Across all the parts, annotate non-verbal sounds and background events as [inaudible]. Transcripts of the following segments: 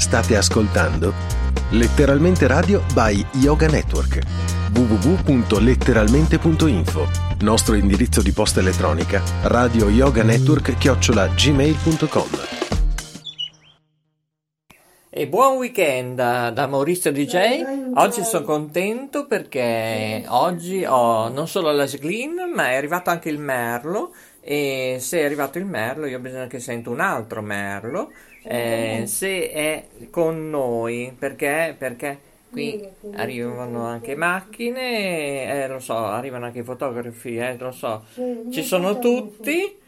State ascoltando Letteralmente Radio by Yoga Network www.letteralmente.info Nostro indirizzo di posta elettronica radio yoga network chiocciola gmail.com E buon weekend da, da Maurizio DJ. Oggi sono contento perché oggi ho non solo la Sglin, ma è arrivato anche il Merlo. E se è arrivato il Merlo, io ho bisogno che sento un altro Merlo. Eh, se è con noi, perché? Perché qui arrivano anche macchine, eh, lo so, arrivano anche i fotografi, eh, lo so. Ci sono tutti.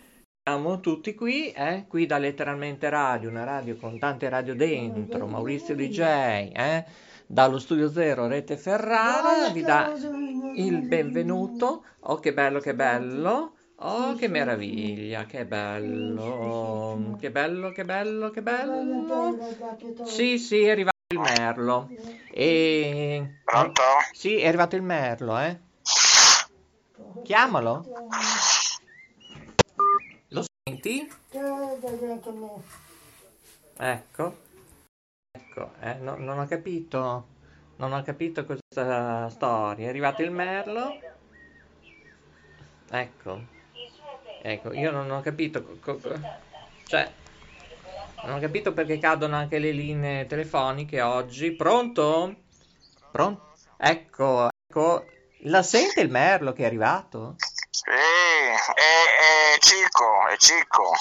Siamo tutti qui, eh? qui da Letteralmente Radio, una radio con tante radio dentro, Maurizio DJ, eh? dallo Studio Zero Rete Ferrara, vi dà il benvenuto. Oh che bello, che bello. Oh che meraviglia, che bello, che bello, che bello, che bello. Sì, sì, è arrivato il merlo. E... Pronto? Sì, è arrivato il merlo, eh. Chiamalo. Lo senti? Ecco. Ecco, eh, no- non ho capito. Non ho capito questa storia. È arrivato il merlo. Ecco. Ecco, io non ho capito. co- co- cioè, non ho capito perché cadono anche le linee telefoniche oggi. Pronto? Pronto? Ecco, ecco. La sente il merlo che è arrivato? Sì, è, è Cico, è Cico.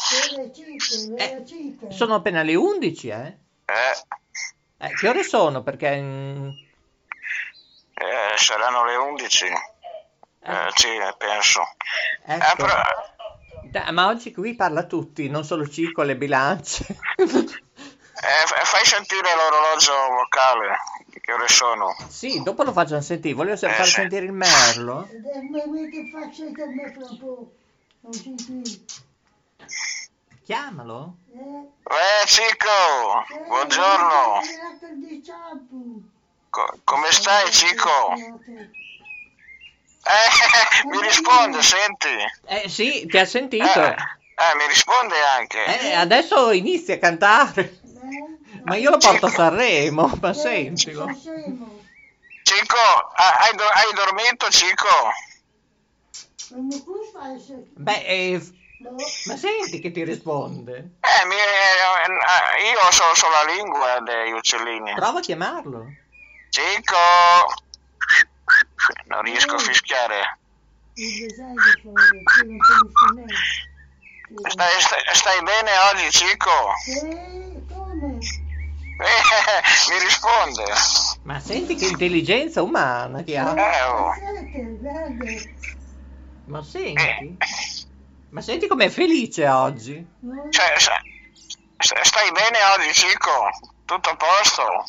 Eh, sono appena le 11, eh? Eh, Eh, che ore sono? Perché... mm, eh, saranno le 11. Eh, sì, penso. Eh, ecco. però, Da- ma oggi qui parla tutti, non solo Cico, le bilance. [laughs] eh, fai sentire l'orologio vocale. Che ore sono? Sì, dopo lo faccio sentire. Volevo Eh, far sì. sentire il merlo. senti? Chiamalo. Eh? Eh, Cico, buongiorno. Co- come stai, Cico? Eh, mi risponde, senti. Eh sì, ti ha Eh, sentito. eh, mi risponde anche. Eh, adesso inizia a cantare. Ma io lo porto a Sanremo, ma sentilo. Cico, ha- hai, hai dormito, Cico? Beh, eh, ma senti che ti risponde. Eh, mi- eh, io so, so la lingua degli uccellini. Prova a chiamarlo. Cico! Non riesco a fischiare. Stai, stai, stai bene oggi, Cico? Eh, mi risponde. Ma senti che intelligenza umana che ha. Eh, oh. Ma senti? Ma senti com'è felice oggi? Cioè, stai bene oggi, Cico? Tutto a posto?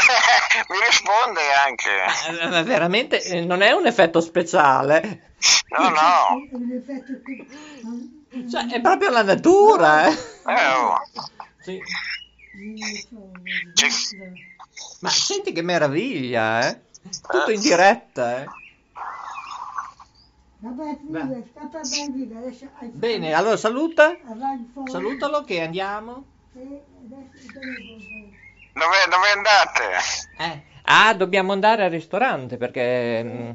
[laughs] mi risponde anche. Eh, ma veramente eh, non è un effetto speciale. No, no. Cioè, è proprio la natura, eh. Eh, oh. Sì. Ci- Ma senti che meraviglia, eh. Tutto in diretta, eh. Bene, allora saluta. Salutalo che andiamo. Dove, dove andate? Eh. Ah, dobbiamo andare al ristorante perché mm,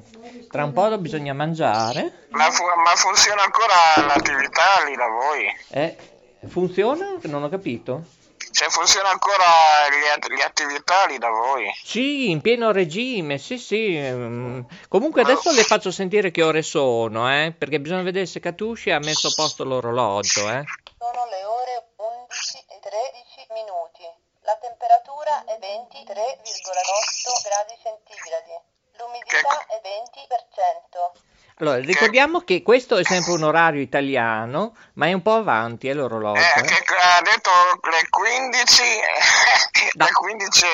tra un po' bisogna mangiare. Ma, fu- ma funziona ancora l'attività lì da voi? Eh, funziona? Non ho capito. Cioè, funziona ancora le, at- le attività lì da voi? Sì, in pieno regime, sì, sì. mm. Comunque adesso le faccio sentire che ore sono, eh, perché bisogna vedere se Catucci ha messo a posto l'orologio, eh. Sono le ore 11 e 13 minuti. La temperatura è 23,8 gradi centigradi. L'umidità è 20%. Allora, ricordiamo che questo è sempre un orario italiano, ma è un po' avanti, è l'orologio. Eh, eh. che ha detto le 15, No. [laughs] le 15,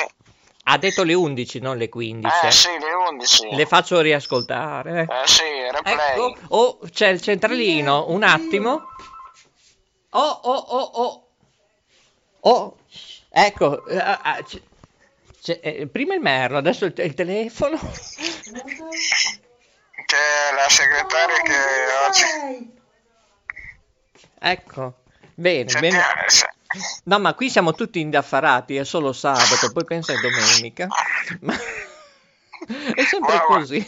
Ha detto le 11, non le 15. eh eh. sì, le 11. Le faccio riascoltare. Eh sì, replay. Ecco, oh, c'è il centralino, un attimo. Oh, oh, oh, oh. Oh, ecco, eh, ah, c- c'è- eh, prima il merlo, adesso il, il telefono. C'è la segretaria che oggi... Ecco, bene, Senti, bene. eh, se- No, ma qui siamo tutti indaffarati, è solo sabato, poi pensa è domenica. [laughs] Ma... [laughs] È sempre Guarda, così.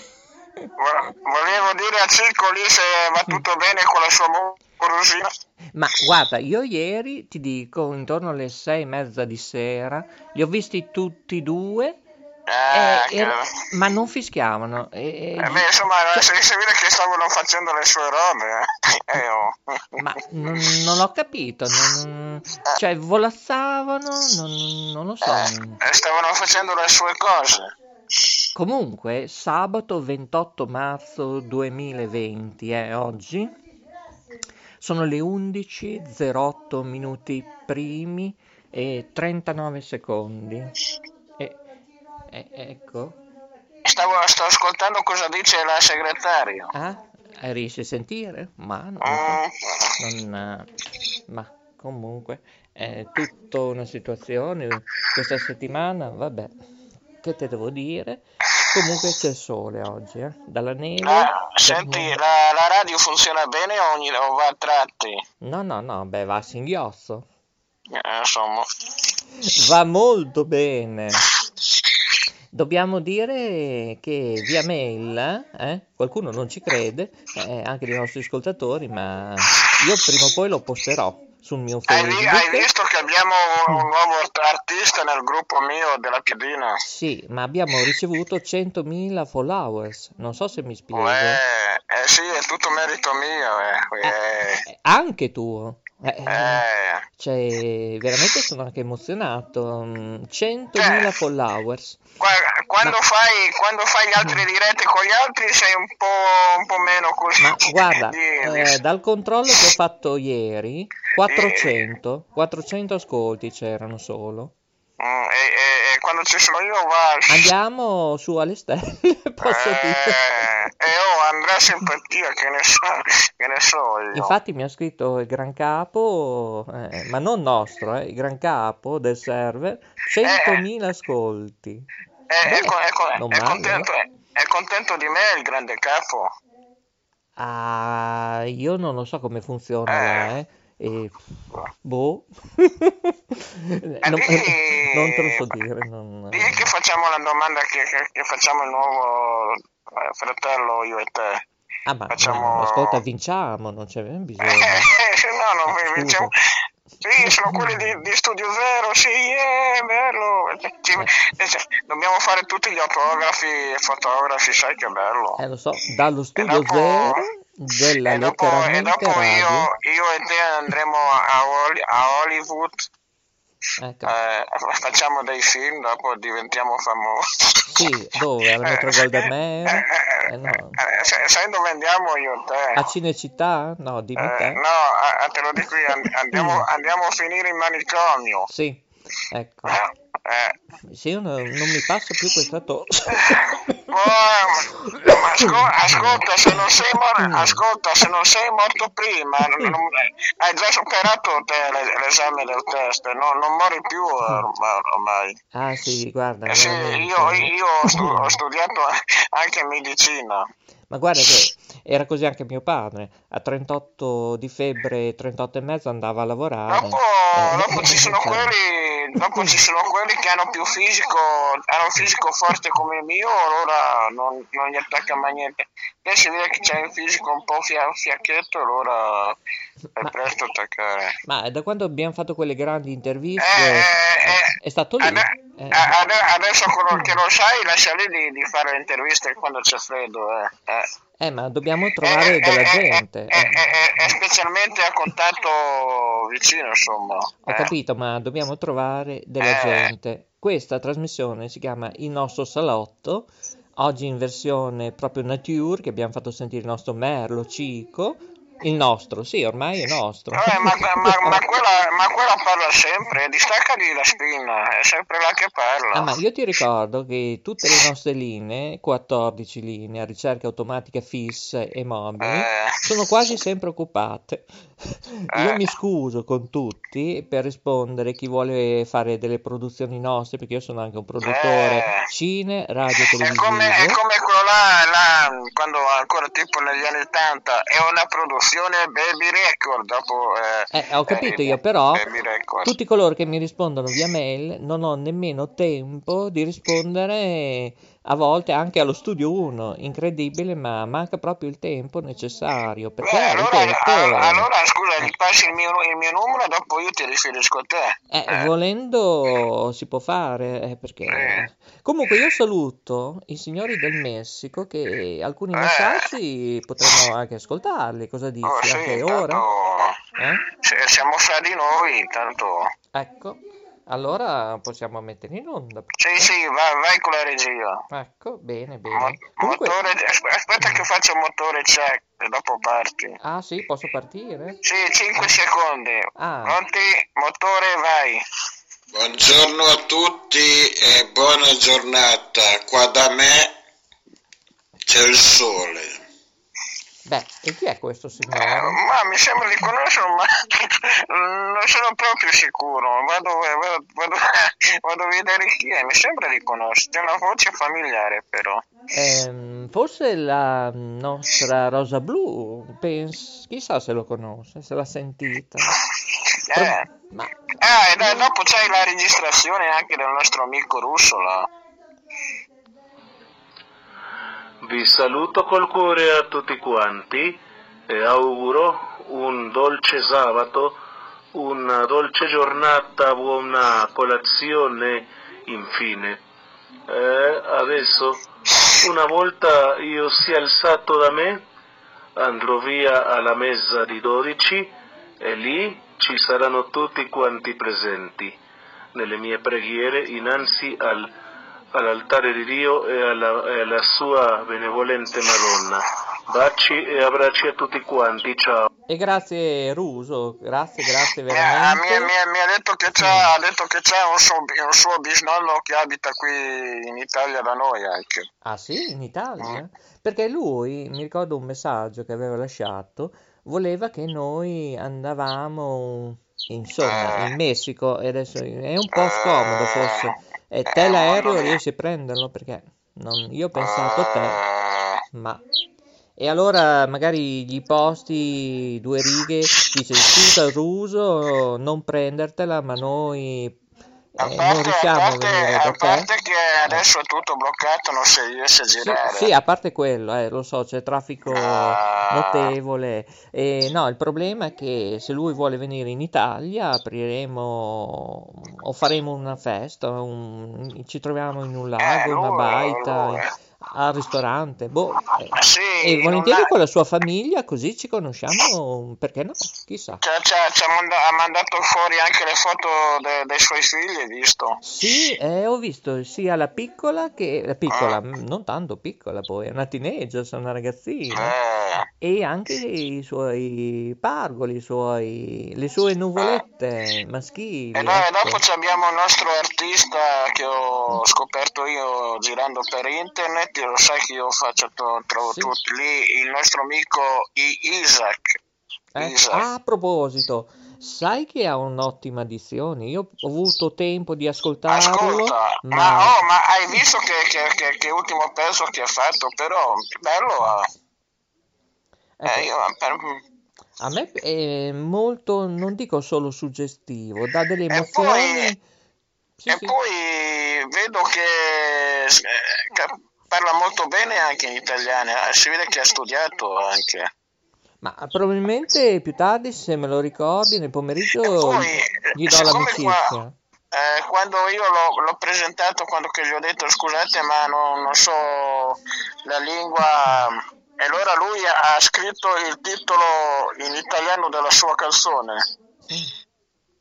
Vo- volevo dire a Cicco lì se va tutto bene con la sua morosina. Ma guarda, io ieri ti dico, intorno alle sei e mezza di sera, li ho visti tutti e due, Eh, e- che- e- ma non fischiavano. E, eh, beh, insomma, si, si vede che stavano facendo le sue robe. Eh. [laughs] Eh, oh. ma non, non ho capito, non- cioè volazzavano, non, non lo so. Eh, stavano facendo le sue cose. Comunque, sabato 28 marzo 2020 è oggi, sono le 11.08 minuti primi e 39 secondi. E, e- ecco, Stavo, sto ascoltando cosa dice la segretaria. ah, riesci a sentire? Ma non, Mm. non, eh, ma comunque è tutta una situazione questa settimana, vabbè, che te devo dire? Comunque c'è il sole oggi, eh? Dalla neve. Ah, senti, la, la radio funziona bene o, ogni, o va a tratti? No, no, no, beh, va a singhiozzo. Eh, insomma. Va molto bene. Dobbiamo dire che via mail, eh, qualcuno non ci crede, eh, anche dei nostri ascoltatori, ma io prima o poi lo posterò sul mio Hai, vi- hai Facebook. visto che abbiamo un nuovo art- artista nel gruppo mio della piedina? Sì, ma abbiamo ricevuto 100.000 followers, non so se mi spiego. Eh, eh sì, è tutto merito mio. Eh. Eh, Eh, Anche tuo. Eh, eh, eh. cioè, veramente sono anche emozionato. mm, 100.000 followers. Qua- Quando, Ma- fai, quando fai le altre dirette con gli altri sei un po', un po' meno così. Ma guarda, [laughs] eh, dal controllo che ho fatto ieri, 400, 400 ascolti c'erano solo. Mm, e- e quando ci sono io va... Andiamo su alle stelle, [laughs] posso dire. Eh, e oh, Andrea simpatia, che ne so, che ne so io. Infatti mi ha scritto il gran capo, eh, ma non nostro, eh, il gran capo del server, 100.000 ascolti. è, è, Beh, è co- non è male, contento, eh. è, contento di me il grande capo. Ah, io non lo so come funziona là, eh. E, boh. [laughs] non, digli- [laughs] non te lo so dire. non- Dì che facciamo la domanda che, che- che facciamo il nuovo eh, fratello io e te. Ah, ma facciamo- no, ascolta, vinciamo, non c'è bisogno. Eh, [laughs] no, non Ah, vi- scusa. diciamo- Sì, sono quelli di, di Studio Zero, sì, è bello. Dobbiamo fare tutti gli autografi e fotografi, sai che bello. Eh, lo so, dallo studio dopo- zero della e dopo, e dopo io, io e te andremo a, a Hollywood, Ecco. eh, facciamo dei film, dopo diventiamo famosi. Sì, dove? Alla [laughs] Metro Goldwyn Eh, no. Eh, sai- sai dove andiamo io e te? A Cinecittà? No, dimmi Eh, te. no, a- a- te lo dico io, and- [laughs] andiamo, andiamo a finire in manicomio. Sì, ecco. Eh, eh. Sì, non, non mi passa più questa tosse. [laughs] Oh, ascol- ascolta, se non sei Mm. mor- ascolta, se non sei morto prima, non- non- hai già superato te le- l'esame del test, no- non mori più ormai. ormai. Ah sì, guarda. Eh sì, io, io ho, stu- ho studiato anche medicina. Ma guarda che era così anche mio padre. A 38 di febbre, 38 e mezzo andava a lavorare. Dopo, Eh, dopo ci sono cioè, quelli, dopo ci sono quelli che hanno più fisico, hanno un fisico forte come il mio, allora non, non gli attacca mai niente. Te si vede che c'è un fisico un po' fia- fiacchetto, allora è Ma- presto attaccare. Ma da quando abbiamo fatto quelle grandi interviste Eh, eh, è stato lì. ade- Eh, a- ade- adesso quello che lo sai, lascia lì di, fare le interviste quando c'è freddo. Eh. Eh. eh, ma dobbiamo trovare Eh, della eh, eh, gente. eh, eh. eh, eh, specialmente a contatto vicino, insomma. Ho Eh. capito, ma dobbiamo trovare della Eh. gente. Questa trasmissione si chiama Il nostro salotto, oggi in versione proprio nature, che abbiamo fatto sentire il nostro Merlo Cico. Il nostro, sì, ormai è nostro. Eh, ma, ma- ma [laughs] quella, ma quella parla sempre, distaccagli la spina, è sempre là che parla. Ah, ma io ti ricordo che tutte le nostre linee, 14 linee a ricerca automatica fisse e mobili, Eh. sono quasi sempre occupate. Io Eh. mi scuso con tutti per rispondere chi vuole fare delle produzioni nostre, perché io sono anche un produttore Eh. cine, radio, È televisivo. come, è come quello là, là, quando ancora tipo negli anni 80 è una produzione baby record dopo eh, eh, ho capito io però tutti coloro che mi rispondono via mail non ho nemmeno tempo di rispondere a volte anche allo studio 1, incredibile, ma manca proprio il tempo necessario. Perché Beh, allora, ripeto, allora, scusa, gli passi il mio, il mio numero, dopo io ti riferisco a te. Eh, eh. Volendo si può fare, eh, perché... Comunque io saluto i signori del Messico che alcuni eh. messaggi potremmo anche ascoltarli, cosa dici? Oh, sì, anche tanto... ora? Eh? Siamo fra di noi, intanto... Ecco. Allora possiamo mettere in onda. Sì, sì, vai, vai con la regia. Ecco, bene, bene. Mo- Comunque... motore, aspetta che faccio motore check e dopo parti. Ah sì, posso partire? Sì, 5 secondi. Ah. Pronti? Motore, vai. Buongiorno a tutti e buona giornata. Qua da me c'è il sole. Beh, e chi è questo signore? Eh, ma mi sembra di conoscerlo, ma [laughs] non sono proprio sicuro. Vado, vado, vado, [laughs] vado, a vedere chi è. Mi sembra di conoscere. Una voce familiare, però. Eh, forse la nostra Rosa Blu. Pens- chissà se lo conosce, se l'ha sentita. Eh. Ma... Ah, e dai, dopo c'è la registrazione anche del nostro amico russo là. Vi saluto col cuore a tutti quanti e auguro un dolce sabato, una dolce giornata, buona colazione infine. Eh, adesso, una volta io sia alzato da me, andrò via alla messa di dodici e lì ci saranno tutti quanti presenti nelle mie preghiere innanzi al all'altare di Dio e alla, e alla sua benevolente Madonna. Baci e abbracci a tutti quanti, ciao. E grazie Ruso, grazie, grazie Mi ha, veramente. mi, mi- mi ha detto che c'è, ha detto che c'è un, suo, un suo bisnonno che abita qui in Italia da noi anche. Ah sì, in Italia? Perché lui, mi ricordo un messaggio che aveva lasciato, voleva che noi andavamo, insomma, in Messico e adesso è un po' scomodo forse. E te l'aereo riesci a prenderlo? Perché non- io ho pensato a te, ma... E allora magari gli posti due righe, dice scusa Ruso, non prendertela, ma noi A eh, non parte, a riusciamo a parte- a da te. parte che adesso è tutto bloccato, non si riesce a Sì, girare. sì, a parte quello, eh, lo so, c'è traffico Ah. notevole. E no, il problema è che se lui vuole venire in Italia, apriremo o faremo una festa, un- ci troviamo in un lago, Eh, una lui- baita, lui- al ristorante, boh. eh, Sì, E volentieri ha- con la sua famiglia, così ci conosciamo, perché no? Chissà. C'ha- c'ha- c'ha manda- ha mandato fuori anche le foto de- dei suoi figli, hai visto? Sì, eh, ho visto sia la piccola che la piccola, Ah. mm, non tanto piccola poi, è una teenager, è una ragazzina. Eh, E anche i suoi pargoli, i suoi, le sue nuvolette maschili. E dai, ecco. dopo abbiamo il nostro artista che ho scoperto io girando per internet, lo sai che io faccio, to- trovo Sì. tutti lì, il nostro amico Isaac. Eh, Isaac. a proposito, sai che ha un'ottima dizione? Io ho avuto tempo di ascoltarlo, Ascolta, ma, ma oh, ma hai visto che, che, che, che ultimo pezzo che ha fatto? Però bello ah. ecco, Eh, io, per- a me è molto, non dico solo suggestivo, dà delle E emozioni. poi- Sì, e sì. poi vedo che, eh, che parla molto bene anche in italiano, eh, si vede che ha studiato anche. Ma probabilmente più tardi, se me lo ricordi, nel pomeriggio E poi, gli do l'amicizia. qua- Eh, quando io l'ho, l'ho presentato, quando che gli ho detto scusate ma non, non so la lingua, e allora lui ha scritto il titolo in italiano della sua canzone.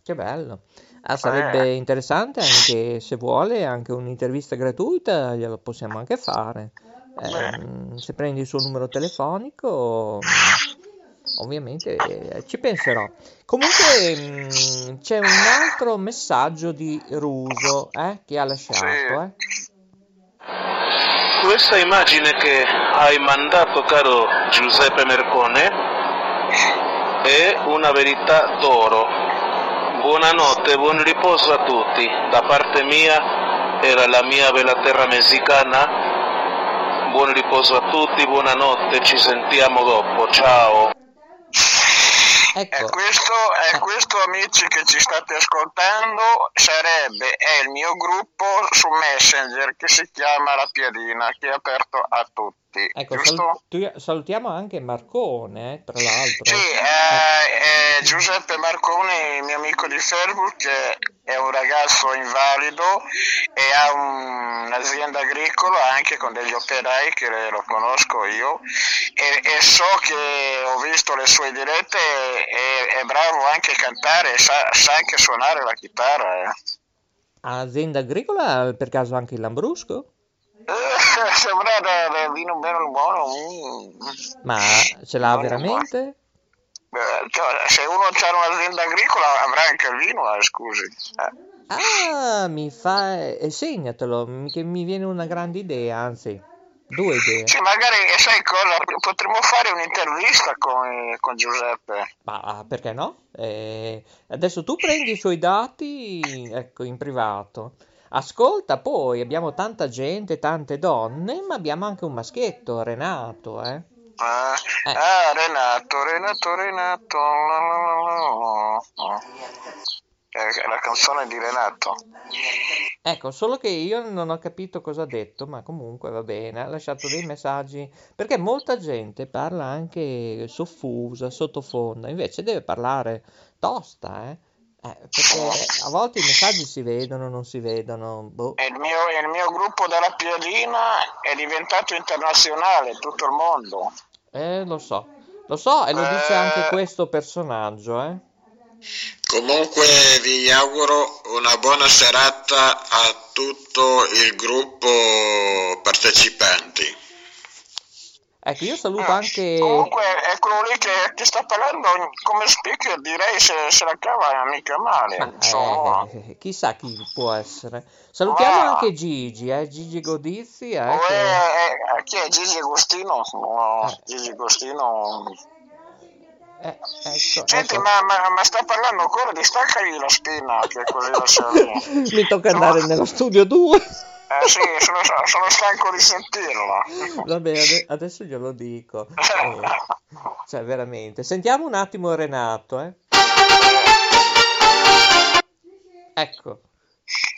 Che bello. Ah, sarebbe Eh. interessante anche se vuole, anche un'intervista gratuita, glielo possiamo anche fare. Ehm, se prendi il suo numero telefonico, ovviamente eh, ci penserò. Comunque mm, c'è un altro messaggio di Ruso eh, che ha lasciato. Eh. Questa immagine che hai mandato, caro Giuseppe Mercone, è una verità d'oro. Buonanotte, buon riposo a tutti. Da parte mia era la mia bella terra messicana. buon riposo a tutti, buonanotte, ci sentiamo dopo, ciao. Ecco. E questo, è questo, amici che ci state ascoltando, sarebbe, è il mio gruppo su Messenger che si chiama La Piadina, che è aperto a tutti. Ecco, salut- salutiamo anche Marcone, eh, tra l'altro. Sì, eh, eh, Giuseppe Marcone, mio amico di Facebook, che è un ragazzo invalido e ha un, un'azienda agricola anche con degli operai che lo conosco io e, e so che ho visto le sue dirette e è bravo anche a cantare, sa, sa anche suonare la chitarra. Eh. Azienda agricola per caso anche il Lambrusco? Eh, [laughs] sembra da, vino bello buono. Mm. Ma ce l'ha buono, veramente? Buono. Cioè, se uno ha un'azienda agricola avrà anche il vino, eh, scusi. Eh. Ah, mi fa... E segnatelo, che mi viene una grande idea, anzi, due idee. Sì, magari, sai cosa, potremmo fare un'intervista con, con Giuseppe. Ma perché no? Eh, adesso tu prendi i suoi dati, ecco, in privato. Ascolta, poi abbiamo tanta gente, tante donne, ma abbiamo anche un maschietto, Renato, eh. Ah, eh. ah Renato, Renato, Renato. È la canzone di Renato. Ecco, solo che io non ho capito cosa ha detto, ma comunque va bene, ha lasciato dei messaggi, perché molta gente parla anche soffusa, sottofonda, invece deve parlare tosta, eh. Eh, perché a volte i messaggi si vedono, non si vedono. Boh. Il, mio, il mio gruppo della Piadina è diventato internazionale, tutto il mondo. Eh, lo so, lo so e lo eh... dice anche questo personaggio, eh. Comunque vi auguro una buona serata a tutto il gruppo partecipanti. Ecco, io saluto ah, anche... Comunque è quello lì che, che, sta parlando come speaker, direi se, se la cava mica male. Ma, eh, chissà chi può essere. Salutiamo ah. anche Gigi, eh, Gigi Godizzi. Eh, oh, che... Eh, eh, chi è Gigi Agostino? No, eh. Gigi Agostino... Eh, ecco, Senti, ecco. Ma, ma, ma, sta parlando ancora di staccagli la spina, che così la sei. Mi tocca andare no. nello studio 2. Eh sì, sono, sono stanco di sentirla. Vabbè, adesso glielo dico. Eh, [laughs] cioè, veramente. Sentiamo un attimo Renato, eh. Ecco.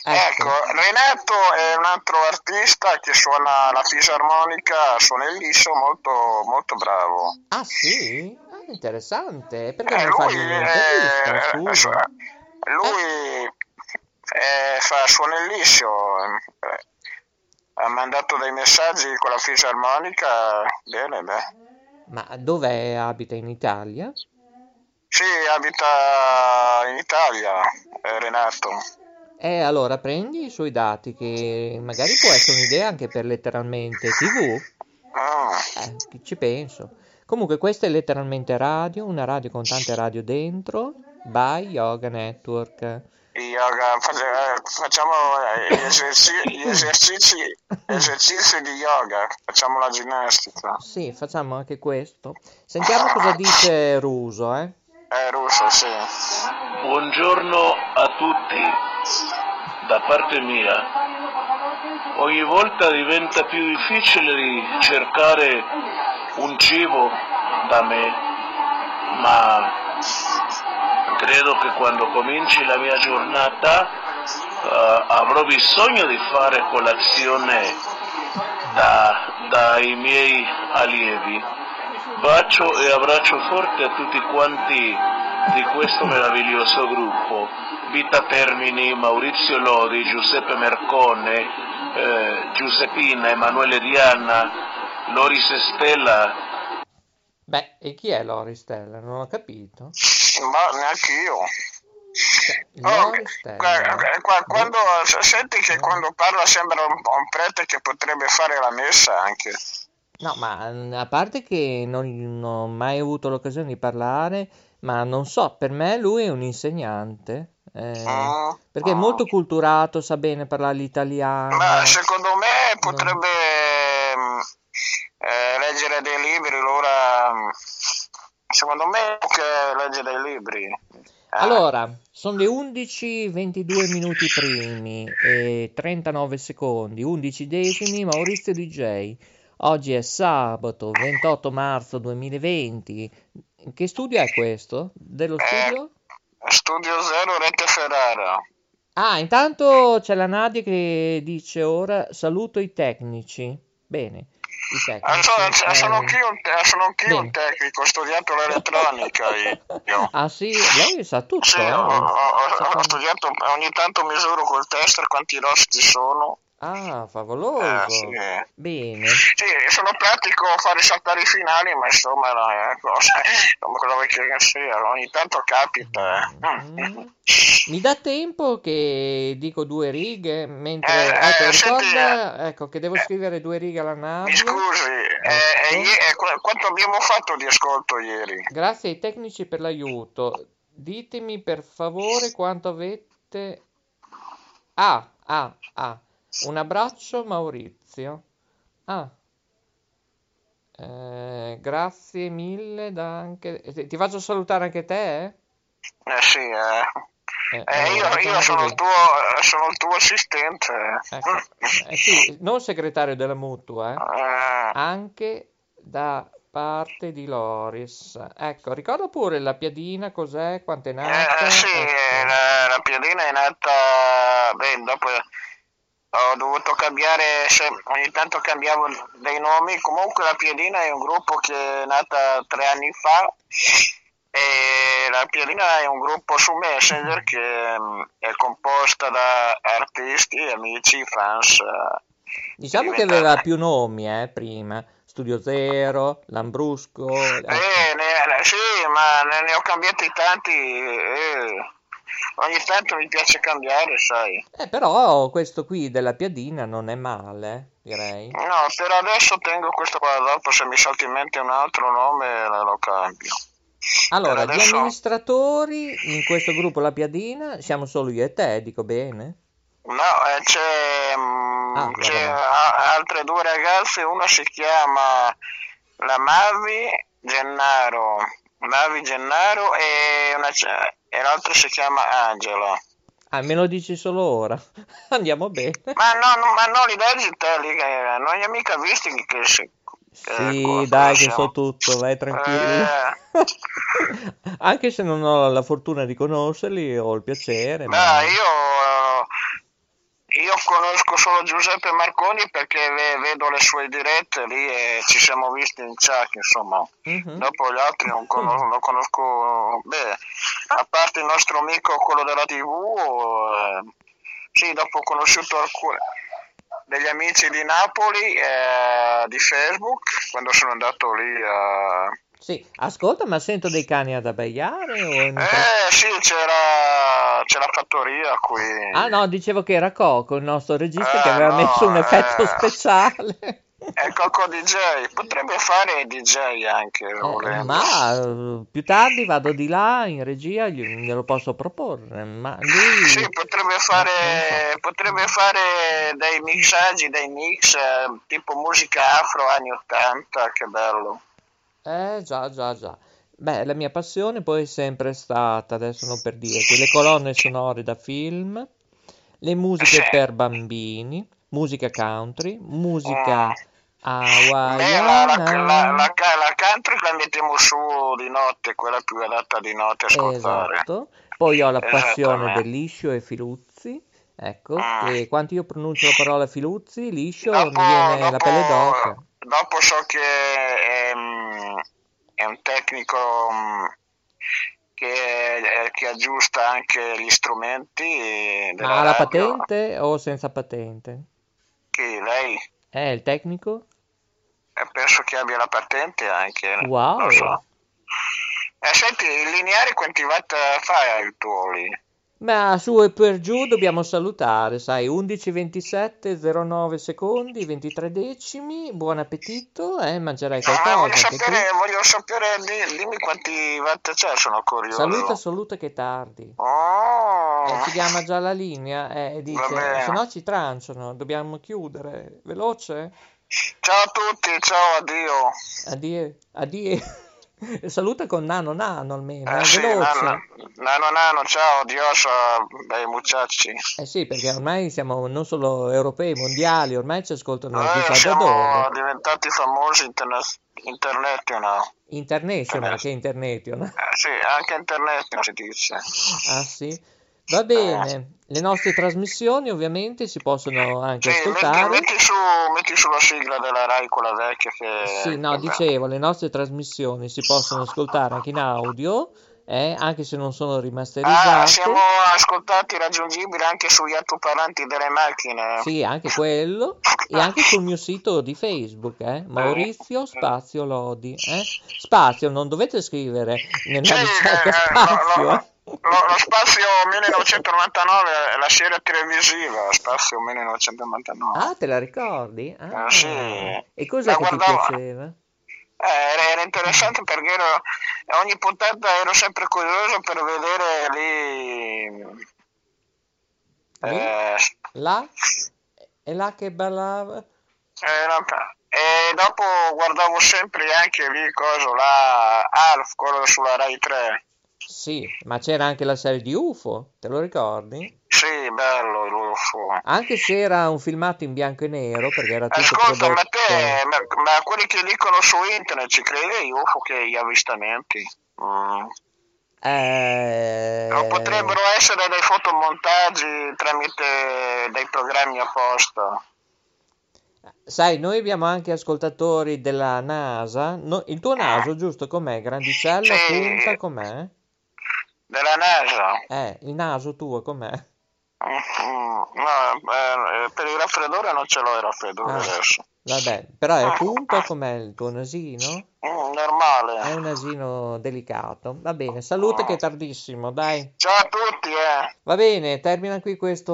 Ecco. ecco. Renato è un altro artista che suona la fisarmonica, suona il liscio, molto, molto bravo. Ah sì? Ah, interessante. Perché eh, non fai un'intervista? Eh, lui eh, fa suona il liscio, eh, ha mandato dei messaggi con la fisarmonica, bene, beh. Ma dove abita in Italia? Sì, abita in Italia, eh, Renato. E allora prendi i suoi dati, che magari può essere un'idea anche per letteralmente TV. Ah. Eh, ci penso. Comunque, questa è letteralmente radio, una radio con tante radio dentro, by Yoga Network yoga, facciamo gli esercizi, [laughs] gli esercizi, esercizi di yoga, facciamo la ginnastica. Sì, facciamo anche questo. Sentiamo cosa dice Ruso, eh? Eh, Ruso, sì. Buongiorno a tutti, da parte mia. Ogni volta diventa più difficile cercare un cibo da me, ma credo che quando cominci la mia giornata uh, avrò bisogno di fare colazione da, dai miei allievi. Bacio e abbraccio forte a tutti quanti di questo meraviglioso gruppo. Vita Termini, Maurizio Lodi, Giuseppe Mercone, eh, Giuseppina, Emanuele Diana, Loris Stella, Beh, e chi è Lori Stella? Non ho capito. Ma neanche io. Cioè, oh, Stella. Quando, senti che quando parla sembra un, un prete che potrebbe fare la messa anche. No, ma mm, a parte che non, non, ho mai avuto l'occasione di parlare, ma non so, per me lui è un insegnante. Eh, uh, perché uh. è molto culturato, sa bene parlare l'italiano. Ma secondo me potrebbe eh, leggere dei libri, allora secondo me che legge dei libri. Eh. Allora, sono le 11, 22 minuti primi e 39 secondi, 11 decimi, Maurizio DJ. Oggi è sabato 28 marzo 2020. Che studio è questo? Dello studio? Studio Zero Rete Ferrara. Ah, intanto c'è la Nadia che dice ora saluto i tecnici. Bene, tecnici. sono, anch'io sono anch'io un tecnico, ho studiato l'elettronica io. [laughs] Ah sì, lei sa tutto, Sì, eh? ho, ho- ho- studiato, ogni tanto misuro col tester quanti rossi ci sono. Ah, favoloso. Eh, sì. Bene. Sì, sono pratico a fare saltare i finali, ma insomma no, è [laughs] cosa, come cosa vuoi che sia, ogni tanto capita. eh. Mm. [laughs] Mi dà tempo che dico due righe, mentre... Eh, ecco, eh, senti, ricorda ecco, che devo scrivere due righe alla Mi Nadia. scusi, eh, eh, Ecco. eh, quanto abbiamo fatto di ascolto ieri? Grazie ai tecnici per l'aiuto. Ditemi per favore quanto avete... Ah, ah, ah. Un abbraccio Maurizio. Ah. Eh, grazie mille da anche... eh, Ti faccio salutare anche te? eh? Eh sì, eh. Eh, Eh, allora, io, io sono, il tuo, eh, sono il tuo assistente. Ecco. Eh, sì, non segretario della mutua, eh. Eh, Anche da parte di Loris. Ecco, ricorda pure la piadina cos'è, quanto è nata. eh, sì, Ecco. la, la piadina è nata, beh, dopo ho dovuto cambiare, se- ogni tanto cambiavo dei nomi, comunque la piadina è un gruppo che è nata tre anni fa e la piadina è un gruppo su Messenger che mm, è composta da artisti, amici, fans. eh, Diciamo che aveva più nomi, eh, prima. Studio Zero, Lambrusco. Eh, ne- sì, ma ne, ne ho cambiati tanti. eh. Ogni tanto mi piace cambiare, sai. Eh, però questo qui della piadina non è male, direi. No, per adesso tengo questo qua, dopo se mi salta in mente un altro nome lo cambio. Allora, adesso- amministratori in questo gruppo La Piadina siamo solo io e te, dico bene? No, eh, c'è, mm, Ah, c'è a- altre due ragazze, una si chiama la Mavi Gennaro, Mavi Gennaro e, una e l'altra si chiama Angela. Ah, me lo dici solo ora. [laughs] Andiamo bene. Ma no, no, ma no, li leggi te, li, eh, non li hai mica visti che si... Sì, ecco, dai, che so tutto, vai tranquillo. Eh. [laughs] Anche se non ho la fortuna di conoscerli, ho il piacere. ma- Beh, io, eh, io conosco solo Giuseppe Marconi perché ve- vedo le sue dirette lì e ci siamo visti in chat, insomma. Mhm. Dopo gli altri non conosco, non conosco beh, a parte il nostro amico, quello della TV, eh, sì, dopo ho conosciuto alcuni degli amici di Napoli, eh, di Facebook, quando sono andato lì a... Sì, ascolta, ma sento dei cani ad abbaiare o un- Eh sì, c'era, c'è la fattoria qui. Ah no, dicevo che era Coco, il nostro regista, che Eh, aveva no, messo un effetto eh. speciale. È Coco DJ, potrebbe fare DJ anche, Eh, volendo. ma eh, più tardi vado di là in regia, gli- glielo posso proporre, ma lui... Sì, potrebbe fare, so. potrebbe fare dei mixaggi, dei mix eh, tipo musica afro anni 80, che bello. Eh, già, già, già. Beh, la mia passione poi è sempre stata, adesso non per dirti, le colonne sonore da film, le musiche Sì. per bambini, musica country, musica Beh, la, la, la, la, la country la mettiamo su di notte, quella più adatta di notte a ascoltare. Esatto. Poi ho la passione del liscio e filuzzi. Ecco, Ah. che quando io pronuncio la parola filuzzi, liscio, mi viene la pelle d'oca. Dopo so che è, mm, è un tecnico mm, che, eh, che aggiusta anche gli strumenti Ma ha la patente o senza patente? Chi, lei? Eh, il tecnico? Eh, penso che abbia la patente anche. Wow. so. Eh, senti, il lineare quanti watt fa il tuo lì? Ma su e per giù dobbiamo salutare, sai, 11, 27, 09 secondi, 23 decimi, buon appetito, eh, mangerai voglio qualcosa anche tu. sapere, voglio sapere, di- dimmi quanti watt c'è, sono curioso. Saluta, saluta che è tardi. Oh. Eh, si chiama già la linea e dice, se no ci tranciano, dobbiamo chiudere. Veloce? Ciao a tutti, ciao, addio. Addio, addio. [laughs] Saluta con nano nano almeno, Eh, eh, sì. Nanna, Nano Nano, ciao, adios a bei muchachi. Eh sì, perché ormai siamo non solo europei, mondiali, ormai ci ascoltano Noi chissà da siamo dove. diventati famosi interna- international. International, che international. Eh, sì, anche internet si dice. Ah sì? Va bene, le nostre trasmissioni ovviamente si possono anche Sì, ascoltare. metti su, metti sulla sigla della Rai, quella vecchia che... Sì, no, dicevo, le nostre trasmissioni si possono ascoltare anche in audio, eh, anche se non sono Ah, rimasterizzate. siamo ascoltati raggiungibili anche sugli altoparlanti delle macchine. Sì, anche quello, e anche sul mio sito di Facebook, eh, Maurizio Spazio Lodi. Eh? Spazio, non dovete scrivere nella Sì, ricerca eh, spazio. lo, eh. Lo- Spazio 1999 è la serie televisiva, Spazio 1999. Ah, te la ricordi? Ah, Eh, sì. E cos'è La che ti guardavo- piaceva? Eh, era, interessante perché ero- ogni puntata ero sempre curioso per vedere lì... Eh, Là? E là che ballava? era- e dopo guardavo sempre anche lì cosa là, Alf, quello sulla Rai 3. Sì, ma c'era anche la serie di UFO, te lo ricordi? Sì, bello l'UFO. Anche se era un filmato in bianco e nero, perché era tutto Ascolta, ma prodotto... te, ma, ma quelli che dicono su internet ci crede UFO che gli avvistamenti? Mm. Eh... O potrebbero essere dei fotomontaggi tramite dei programmi apposta. Sai, noi abbiamo anche ascoltatori della NASA. No, il tuo naso, giusto? Com'è? Grandicella, Sì. punta, com'è? Della NASA? Eh, il naso tuo com'è? Mm, No, eh, per il raffreddore non ce l'ho il raffreddore Ah. adesso. Vabbè, però è punto com'è il tuo nasino? Mm, normale. È un nasino delicato. Va bene, salute che è tardissimo, dai. Ciao a tutti, eh. Va bene, termina qui questo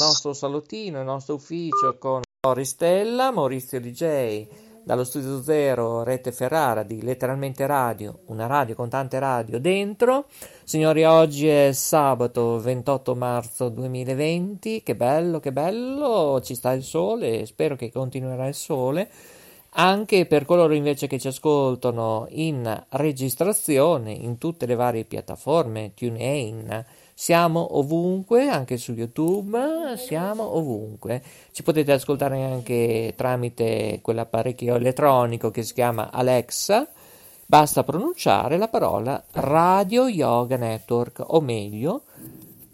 nostro salottino, il nostro ufficio con Oristella, Maurizio DJ, dallo studio zero Rete Ferrara di Letteralmente Radio, una radio con tante radio dentro. Signori, oggi è sabato 28 marzo 2020, che bello, che bello, ci sta il sole, spero che continuerà il sole. Anche per coloro invece che ci ascoltano in registrazione in tutte le varie piattaforme, TuneIn, siamo ovunque, anche su YouTube, siamo ovunque. Ci potete ascoltare anche tramite quell'apparecchio elettronico che si chiama Alexa. Basta pronunciare la parola Radio Yoga Network, o meglio,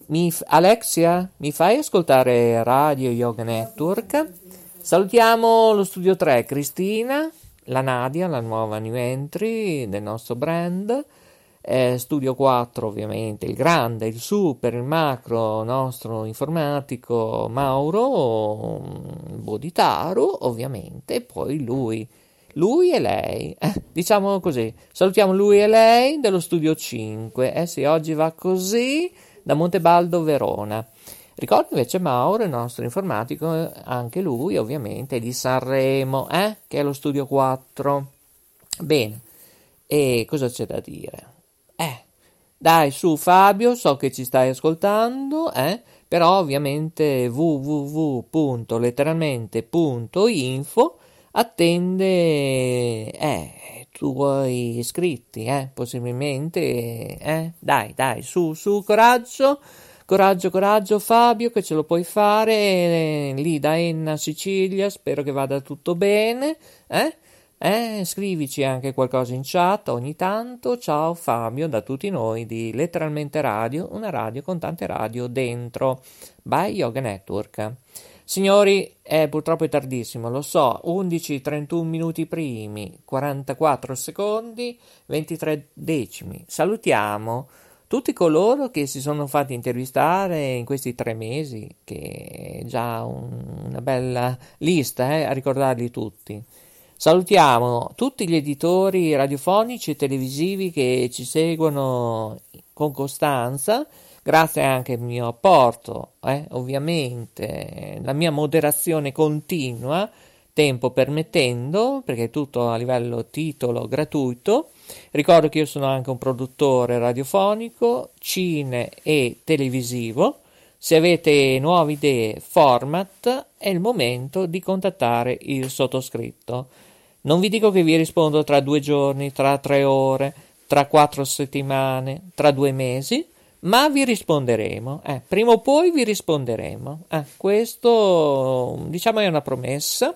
mi f- Alexia, mi fai ascoltare Radio Yoga Network? Salutiamo lo studio 3, Cristina, la Nadia, la nuova new entry del nostro brand. Eh, studio 4 ovviamente, il grande, il super, il macro, nostro informatico Mauro mm, Boditaru ovviamente, poi lui, lui e lei, eh, diciamo così, salutiamo lui e lei dello studio 5, eh sì, oggi va così da Montebaldo Verona. Ricordo invece Mauro, il nostro informatico, anche lui ovviamente di Sanremo, eh, che è lo studio 4. Bene, e cosa c'è da dire? Dai su Fabio, so che ci stai ascoltando, eh, però ovviamente www.letteralmente.info attende eh, i tuoi iscritti, eh, possibilmente, eh, dai, dai, su, su, coraggio. Coraggio, coraggio Fabio, che ce lo puoi fare eh, lì da Enna, Sicilia, spero che vada tutto bene, eh? Eh, scrivici anche qualcosa in chat ogni tanto. Ciao Fabio, da tutti noi di Letteralmente Radio, una radio con tante radio dentro. By Yoga Network. Signori, eh, purtroppo è tardissimo, lo so, 11, 31 minuti primi, 44 secondi, 23 decimi. Salutiamo tutti coloro che si sono fatti intervistare in questi tre mesi, che è già un- una bella lista, eh, a ricordarli tutti. Salutiamo tutti gli editori radiofonici e televisivi che ci seguono con costanza, grazie anche al mio apporto, eh, ovviamente, la mia moderazione continua, tempo permettendo, perché è tutto a livello titolo gratuito. Ricordo che io sono anche un produttore radiofonico, cine e televisivo. Se avete nuove idee, format, è il momento di contattare il sottoscritto. Non vi dico che vi rispondo tra due giorni, tra tre ore, tra quattro settimane, tra due mesi, ma vi risponderemo. Eh, prima o poi vi risponderemo. Eh, questo, diciamo, è una promessa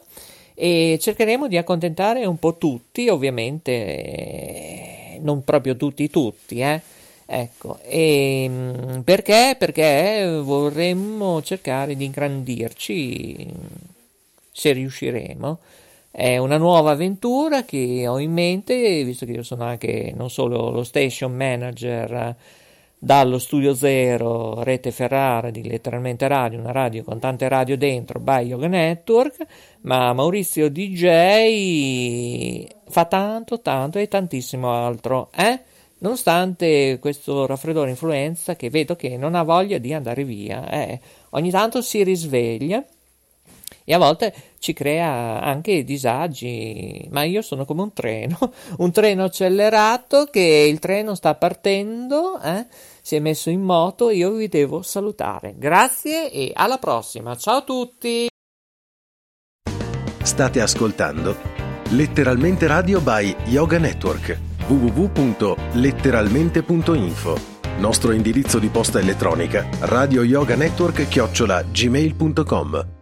e cercheremo di accontentare un po' tutti, ovviamente, eh, non proprio tutti, tutti, eh. Ecco, e mm, perché? Perché vorremmo cercare di ingrandirci se riusciremo. È una nuova avventura che ho in mente, visto che io sono anche non solo lo station manager dallo studio zero Rete Ferrara di letteralmente radio, una radio con tante radio dentro, by Yoga Network, ma Maurizio DJ fa tanto, tanto e tantissimo altro, eh? Nonostante questo raffreddore influenza che vedo che non ha voglia di andare via, eh? ogni tanto si risveglia e a volte ci crea anche disagi, ma io sono come un treno, [laughs] un treno accelerato che il treno sta partendo, eh? si è messo in moto, io vi devo salutare. Grazie e alla prossima, ciao a tutti! State ascoltando Letteralmente Radio by Yoga Network www.letteralmente.info Nostro indirizzo di posta elettronica radio yoga network chiocciola gmail.com